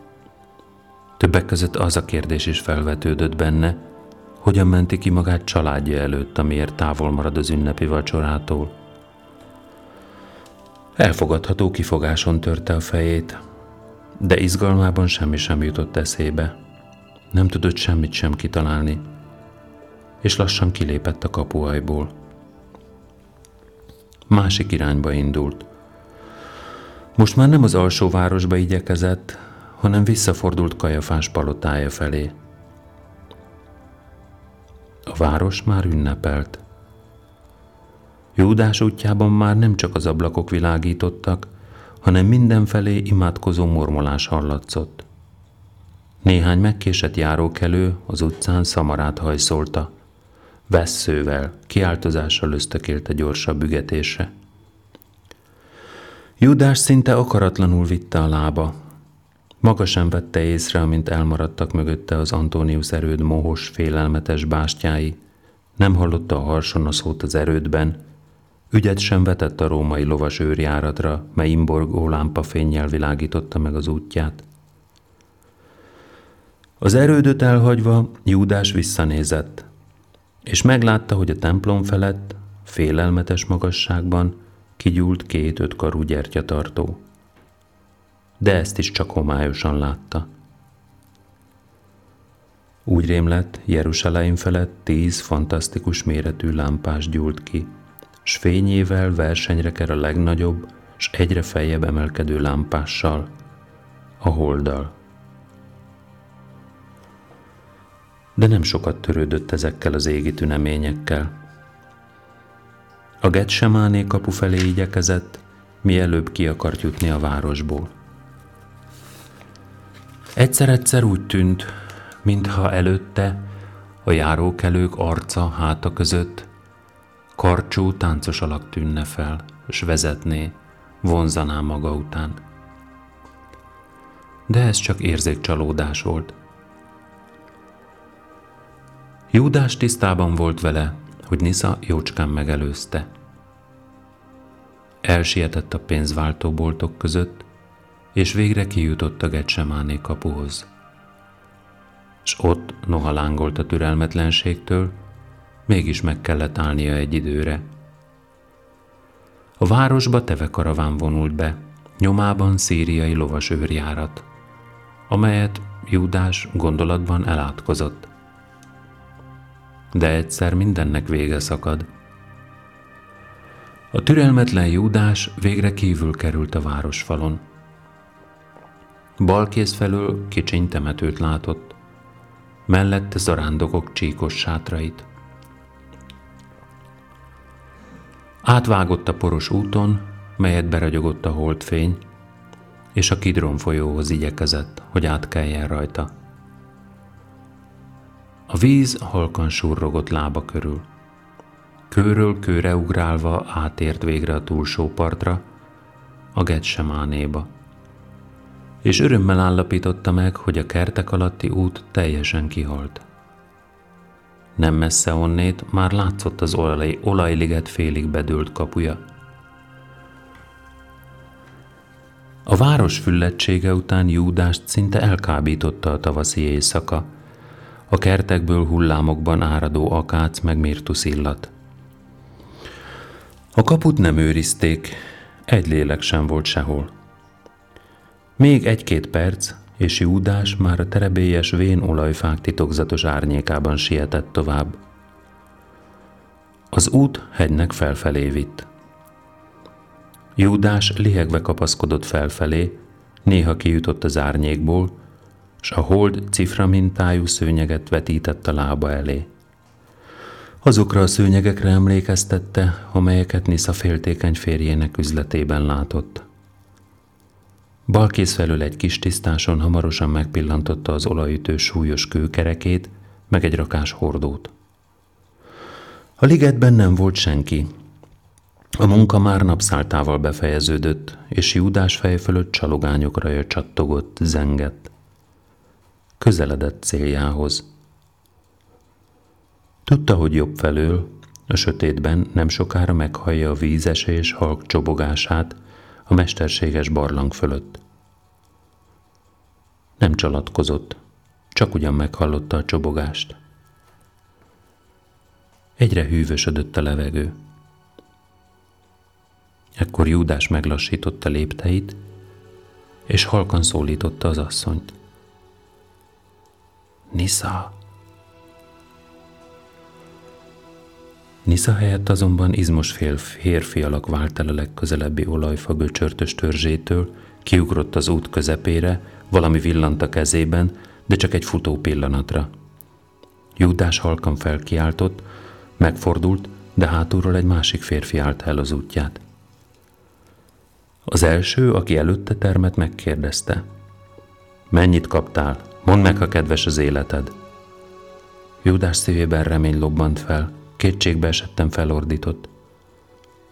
Többek között az a kérdés is felvetődött benne, hogyan menti ki magát családja előtt, amiért távol marad az ünnepi vacsorától. Elfogadható kifogáson törte a fejét, de izgalmában semmi sem jutott eszébe. Nem tudott semmit sem kitalálni, és lassan kilépett a kapuajból. Másik irányba indult. Most már nem az alsóvárosba igyekezett, hanem visszafordult Kajafás palotája felé. A város már ünnepelt. Júdás útjában már nem csak az ablakok világítottak, hanem mindenfelé imádkozó mormolás hallatszott. Néhány megkésett járókelő az utcán szamarát hajszolta. Vesszővel, kiáltozással ösztökélte gyorsabb ügetésre. Júdás szinte akaratlanul vitte a lába. Maga sem vette észre, amint elmaradtak mögötte az Antonius erőd mohos, félelmetes bástyái. Nem hallotta a harson szót az erődben, Ügyet sem vetett a római lovas őrjáratra, mely imborgó lámpa fényjel világította meg az útját. Az erődöt elhagyva Júdás visszanézett, és meglátta, hogy a templom felett, félelmetes magasságban kigyúlt két ötkarú gyertyatartó. De ezt is csak homályosan látta. Úgy rémlett, Jeruzsálem felett tíz fantasztikus méretű lámpás gyúlt ki – s fényével versenyre ker a legnagyobb, s egyre feljebb emelkedő lámpással, a holddal. De nem sokat törődött ezekkel az égi tüneményekkel. A Getsemáné kapu felé igyekezett, mielőbb ki akart jutni a városból. Egyszer-egyszer úgy tűnt, mintha előtte a járókelők arca háta között karcsú táncos alak tűnne fel, és vezetné, vonzaná maga után. De ez csak érzékcsalódás volt. Júdás tisztában volt vele, hogy Nisza jócskán megelőzte. Elsietett a pénzváltóboltok között, és végre kijutott a Getsemáné kapuhoz. S ott noha lángolt a türelmetlenségtől, mégis meg kellett állnia egy időre. A városba teve karaván vonult be, nyomában szíriai lovas őrjárat, amelyet Júdás gondolatban elátkozott. De egyszer mindennek vége szakad. A türelmetlen Júdás végre kívül került a városfalon. Balkész felől kicsiny temetőt látott, mellette zarándokok csíkos sátrait. Átvágott a poros úton, melyet beragyogott a holdfény, és a Kidron folyóhoz igyekezett, hogy átkeljen rajta. A víz halkan surrogott lába körül. Kőről kőre ugrálva átért végre a túlsó partra, a Getsemánéba. És örömmel állapította meg, hogy a kertek alatti út teljesen kihalt. Nem messze onnét már látszott az olaj, olajliget félig bedőlt kapuja. A város füllettsége után Júdást szinte elkábította a tavaszi éjszaka, a kertekből hullámokban áradó akác meg mirtusz illat. A kaput nem őrizték, egy lélek sem volt sehol. Még egy-két perc, és Júdás már a terebélyes vén olajfák titokzatos árnyékában sietett tovább. Az út hegynek felfelé vitt. Júdás lihegve kapaszkodott felfelé, néha kijutott az árnyékból, s a hold cifra mintájú szőnyeget vetített a lába elé. Azokra a szőnyegekre emlékeztette, amelyeket Nisza féltékeny férjének üzletében látott. Balkész felől egy kis tisztáson hamarosan megpillantotta az olajütő súlyos kőkerekét, meg egy rakás hordót. A ligetben nem volt senki. A munka már napszáltával befejeződött, és Júdás fej fölött csalogányokra csattogott, zengett. Közeledett céljához. Tudta, hogy jobb felől, a sötétben nem sokára meghallja a vízesés halk csobogását, a mesterséges barlang fölött. Nem csalatkozott, csak ugyan meghallotta a csobogást. Egyre hűvösödött a levegő. Ekkor Júdás meglassította lépteit, és halkan szólította az asszonyt. Nisza! Nisza helyett azonban izmos férfi alak vált el a legközelebbi olajfa göcsörtös törzsétől, kiugrott az út közepére, valami villant a kezében, de csak egy futó pillanatra. Júdás halkan felkiáltott, megfordult, de hátulról egy másik férfi állt el az útját. Az első, aki előtte termet, megkérdezte. Mennyit kaptál? Mondd meg, ha kedves az életed. Júdás szívében remény lobbant fel, kétségbe esettem felordított.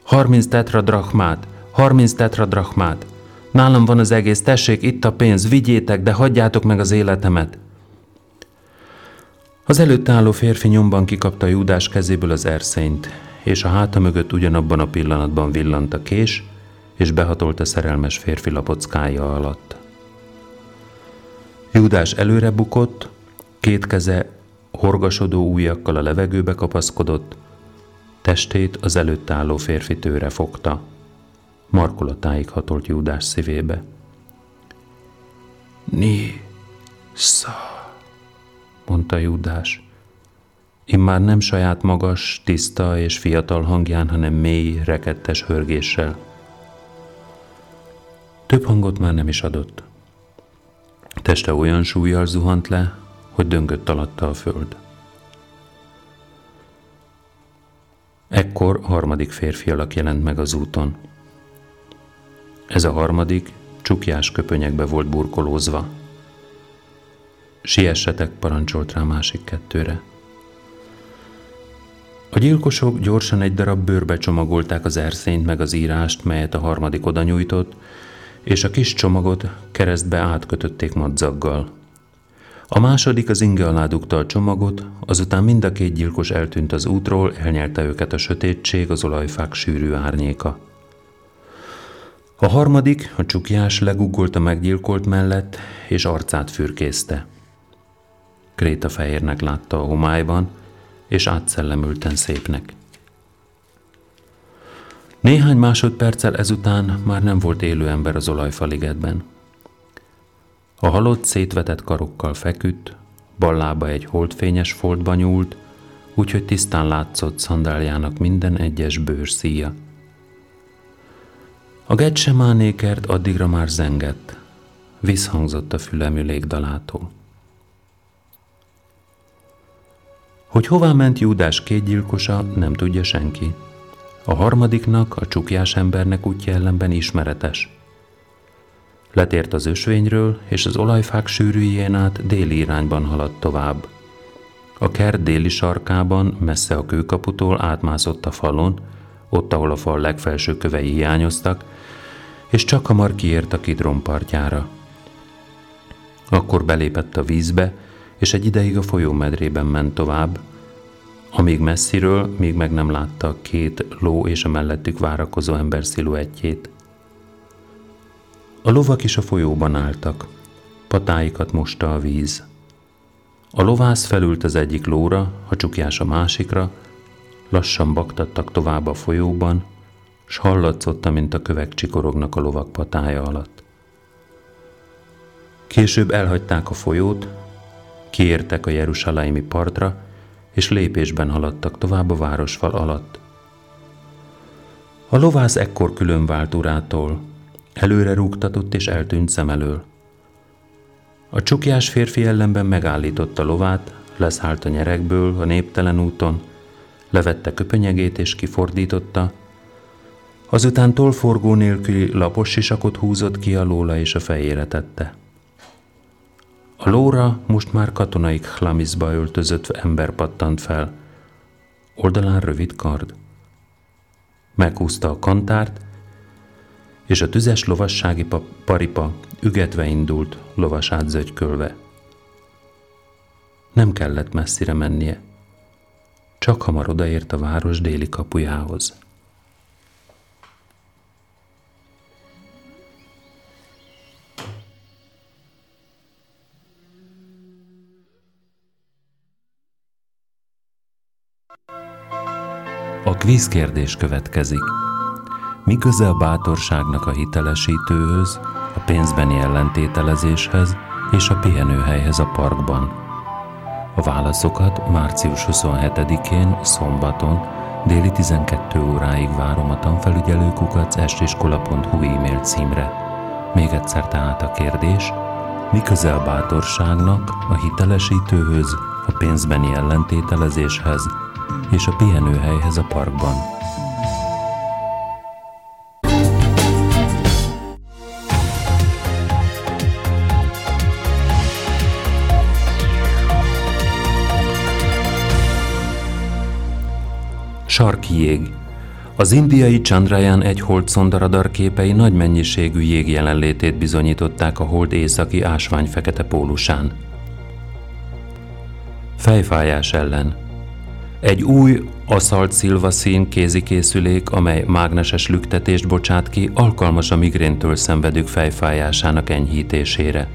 Harminc tetradrachmát, harminc tetradrachmát. Nálam van az egész, tessék, itt a pénz, vigyétek, de hagyjátok meg az életemet. Az előtt álló férfi nyomban kikapta Júdás kezéből az erszényt, és a háta mögött ugyanabban a pillanatban villant a kés, és behatolt a szerelmes férfi lapockája alatt. Júdás előre bukott, két keze horgasodó ujjakkal a levegőbe kapaszkodott, testét az előtt álló férfi tőre fogta. Markolatáig hatolt Júdás szívébe. Ni, szá, mondta Júdás. Immár nem saját magas, tiszta és fiatal hangján, hanem mély, rekettes hörgéssel. Több hangot már nem is adott. Teste olyan súlyjal zuhant le, hogy döngött alatta a föld. Ekkor harmadik férfi alak jelent meg az úton. Ez a harmadik csukjás köpönyekbe volt burkolózva. Siessetek, parancsolt rá másik kettőre. A gyilkosok gyorsan egy darab bőrbe csomagolták az erszényt meg az írást, melyet a harmadik oda nyújtott, és a kis csomagot keresztbe átkötötték madzaggal. A második az inge alá dugta a csomagot, azután mind a két gyilkos eltűnt az útról, elnyelte őket a sötétség, az olajfák sűrű árnyéka. A harmadik, a csukjás leguggolt a meggyilkolt mellett, és arcát fürkészte. Kréta fehérnek látta a homályban, és átszellemülten szépnek. Néhány másodperccel ezután már nem volt élő ember az olajfaligetben. A halott szétvetett karokkal feküdt, ballába egy holdfényes foltba nyúlt, úgyhogy tisztán látszott szandáljának minden egyes bőrszíja. A getsemánékert addigra már zengett, visszhangzott a fülemű légdalától. Hogy hová ment Júdás két nem tudja senki. A harmadiknak, a csukjás embernek útja ellenben ismeretes. Letért az ösvényről, és az olajfák sűrűjén át déli irányban haladt tovább. A kert déli sarkában, messze a kőkaputól átmászott a falon, ott, ahol a fal legfelső kövei hiányoztak, és csak hamar kiért a kidron partjára. Akkor belépett a vízbe, és egy ideig a folyómedrében ment tovább, amíg messziről még meg nem látta két ló és a mellettük várakozó ember sziluettjét. A lovak is a folyóban álltak, patáikat mosta a víz. A lovász felült az egyik lóra, a csukjás a másikra, lassan baktattak tovább a folyóban, s hallatszott, mint a kövek csikorognak a lovak patája alatt. Később elhagyták a folyót, kiértek a jerusaleimi partra, és lépésben haladtak tovább a városfal alatt. A lovász ekkor külön vált urától, előre rúgtatott és eltűnt szem elől. A csukjás férfi ellenben megállította lovát, leszállt a nyerekből a néptelen úton, levette köpönyegét és kifordította, azután tolforgó nélküli lapos sisakot húzott ki a lóla és a fejére tette. A lóra most már katonai chlamizba öltözött ember pattant fel. Oldalán rövid kard. Meghúzta a kantárt, és a tüzes lovassági paripa ügetve indult, lovasát zögykölve. Nem kellett messzire mennie, csak hamar odaért a város déli kapujához. Kvízkérdés következik. Mi köze a bátorságnak a hitelesítőhöz, a pénzbeni ellentételezéshez és a pihenőhelyhez a parkban? A válaszokat március 27-én, szombaton, déli 12 óráig várom a tanfelügyelőkukac estiskola.hu e-mail címre. Még egyszer tehát a kérdés, mi köze a bátorságnak a hitelesítőhöz, a pénzbeni ellentételezéshez és a pihenőhelyhez a parkban? Sarki jég. Az indiai Chandrayaan egy holdszonda radarképei nagy mennyiségű jég jelenlétét bizonyították a hold északi ásvány fekete pólusán. Fejfájás ellen. Egy új, aszalt szilvaszín kézikészülék, amely mágneses lüktetést bocsát ki, alkalmas a migréntől szenvedők fejfájásának enyhítésére.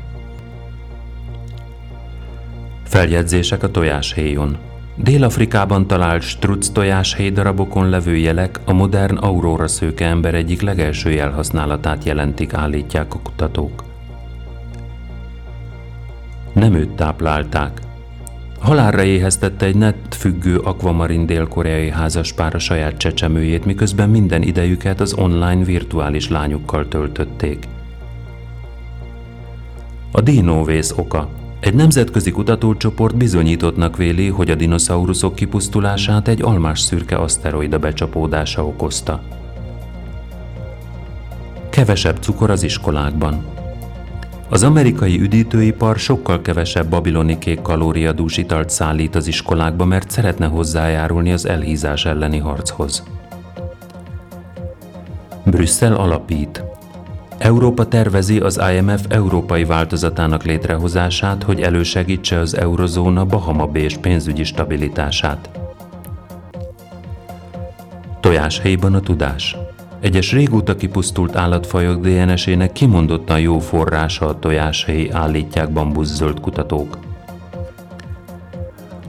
Feljegyzések a tojáshéjon. Dél-Afrikában talált struc tojáshéj darabokon levő jelek a modern aurora szőke ember egyik legelső jelhasználatát jelentik, állítják a kutatók. Nem őt táplálták. Halálra éheztette egy net függő akvamarin dél-koreai házaspár a saját csecsemőjét, miközben minden idejüket az online virtuális lányukkal töltötték. A dinóvész oka – egy nemzetközi kutatócsoport bizonyítottnak véli, hogy a dinoszauruszok kipusztulását egy almás szürke aszteroida becsapódása okozta. Kevesebb cukor az iskolákban. Az amerikai üdítőipar sokkal kevesebb babiloni kék kalóriadús italt szállít az iskolákba, mert szeretne hozzájárulni az elhízás elleni harchoz. Brüsszel alapít. Európa tervezi az IMF európai változatának létrehozását, hogy elősegítse az eurozóna Bahama Bés pénzügyi stabilitását. Tojáshelyban a tudás. Egyes régóta kipusztult állatfajok DNS-ének kimondottan jó forrása a tojáshelyi állítják bambuszöld kutatók.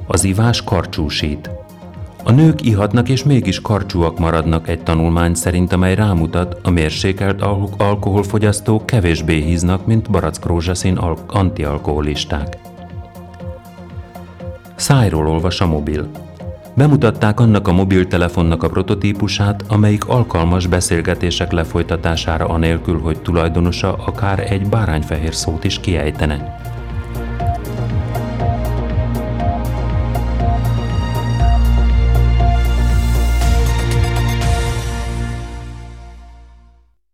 Az ivás karcsúsít. A nők ihatnak és mégis karcsúak maradnak egy tanulmány szerint, amely rámutat, a mérsékelt al- alkoholfogyasztók kevésbé híznak, mint barack rózsaszín al- antialkoholisták. Szájról olvas a mobil. Bemutatták annak a mobiltelefonnak a prototípusát, amelyik alkalmas beszélgetések lefolytatására anélkül, hogy tulajdonosa akár egy bárányfehér szót is kiejtene.